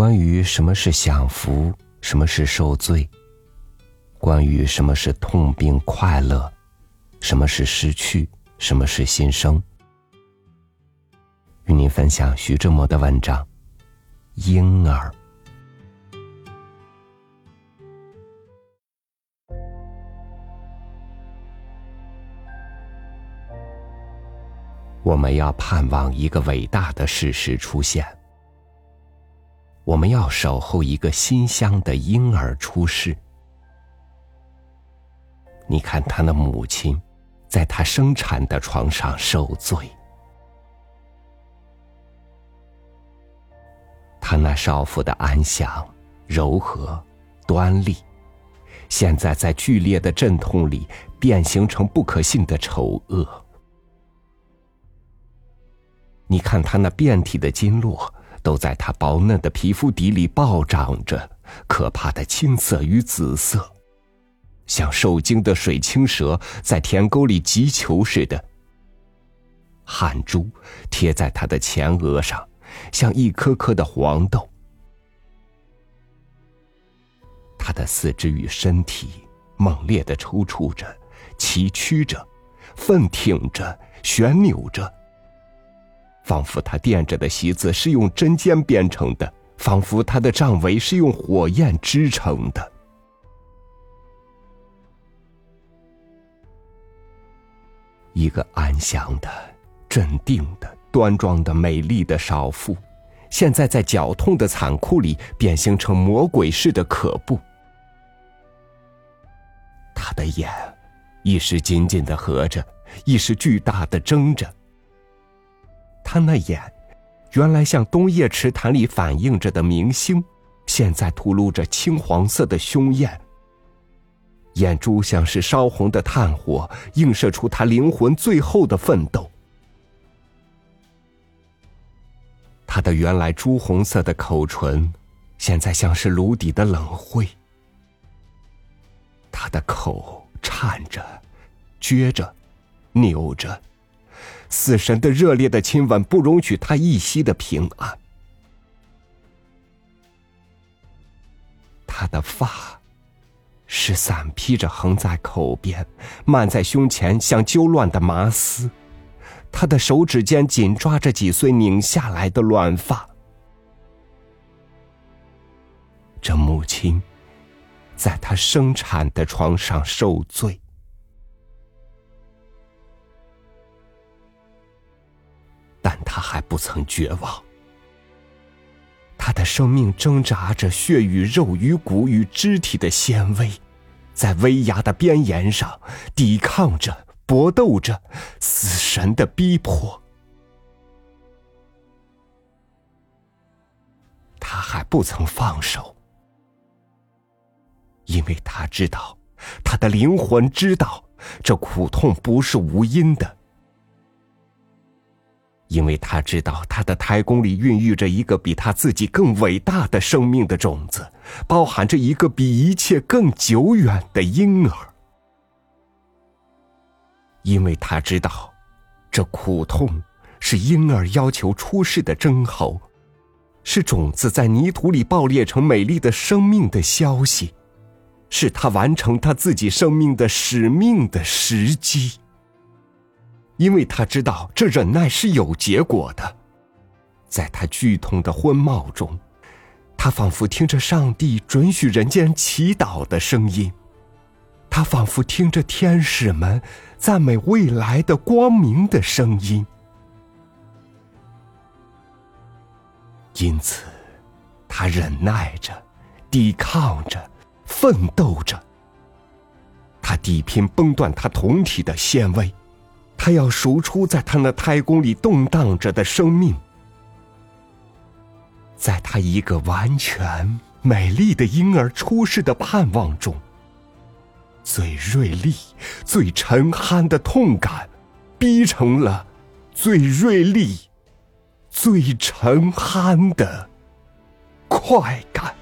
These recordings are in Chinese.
关于什么是享福，什么是受罪；关于什么是痛并快乐，什么是失去，什么是新生。与您分享徐志摩的文章《婴儿》。我们要盼望一个伟大的事实出现。我们要守候一个馨香的婴儿出世。你看，他的母亲，在他生产的床上受罪。他那少妇的安详、柔和、端丽，现在在剧烈的阵痛里变形成不可信的丑恶。你看他那遍体的经络，都在他薄嫩的皮肤底里暴涨着可怕的青色与紫色，像受惊的水青蛇在田沟里急求似的。汗珠贴在他的前额上，像一颗颗的黄豆。他的四肢与身体猛烈的抽搐着，崎岖着，奋挺着，旋扭着。仿佛他垫着的席子是用针尖编成的，仿佛他的帐围是用火焰织成的。一个安详的、镇定的、端庄的、美丽的少妇，现在在绞痛的残酷里变形成魔鬼似的可怖。他的眼，一时紧紧的合着，一时巨大的睁着。他那眼，原来像冬夜池潭里反映着的明星，现在吐露着青黄色的凶焰。眼珠像是烧红的炭火，映射出他灵魂最后的奋斗。他的原来朱红色的口唇，现在像是炉底的冷灰。他的口颤着，撅着，扭着。死神的热烈的亲吻不容许他一息的平安。他的发是散披着横在口边，漫在胸前，像揪乱的麻丝。他的手指间紧抓着几穗拧下来的乱发。这母亲，在他生产的床上受罪。还不曾绝望。他的生命挣扎着血与肉与骨与肢体的纤维，在威压的边沿上抵抗着、搏斗着死神的逼迫。他还不曾放手，因为他知道，他的灵魂知道，这苦痛不是无因的。因为他知道，他的胎宫里孕育着一个比他自己更伟大的生命的种子，包含着一个比一切更久远的婴儿。因为他知道，这苦痛是婴儿要求出世的征候，是种子在泥土里爆裂成美丽的生命的消息，是他完成他自己生命的使命的时机。因为他知道这忍耐是有结果的，在他剧痛的昏冒中，他仿佛听着上帝准许人间祈祷的声音，他仿佛听着天使们赞美未来的光明的声音。因此，他忍耐着，抵抗着，奋斗着。他地拼崩断他酮体的纤维。他要赎出在他那胎宫里动荡着的生命，在他一个完全美丽的婴儿出世的盼望中，最锐利、最沉酣的痛感，逼成了最锐利、最沉酣的快感。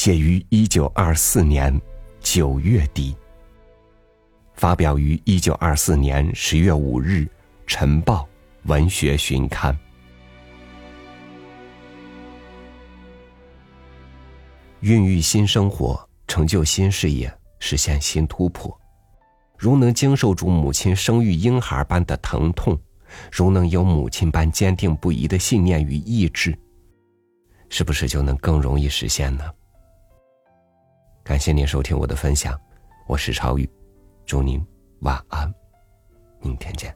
写于一九二四年九月底。发表于一九二四年十月五日，《晨报》文学旬刊。孕育新生活，成就新事业，实现新突破。如能经受住母亲生育婴孩般的疼痛，如能有母亲般坚定不移的信念与意志，是不是就能更容易实现呢？感谢您收听我的分享，我是超宇。祝您晚安，明天见。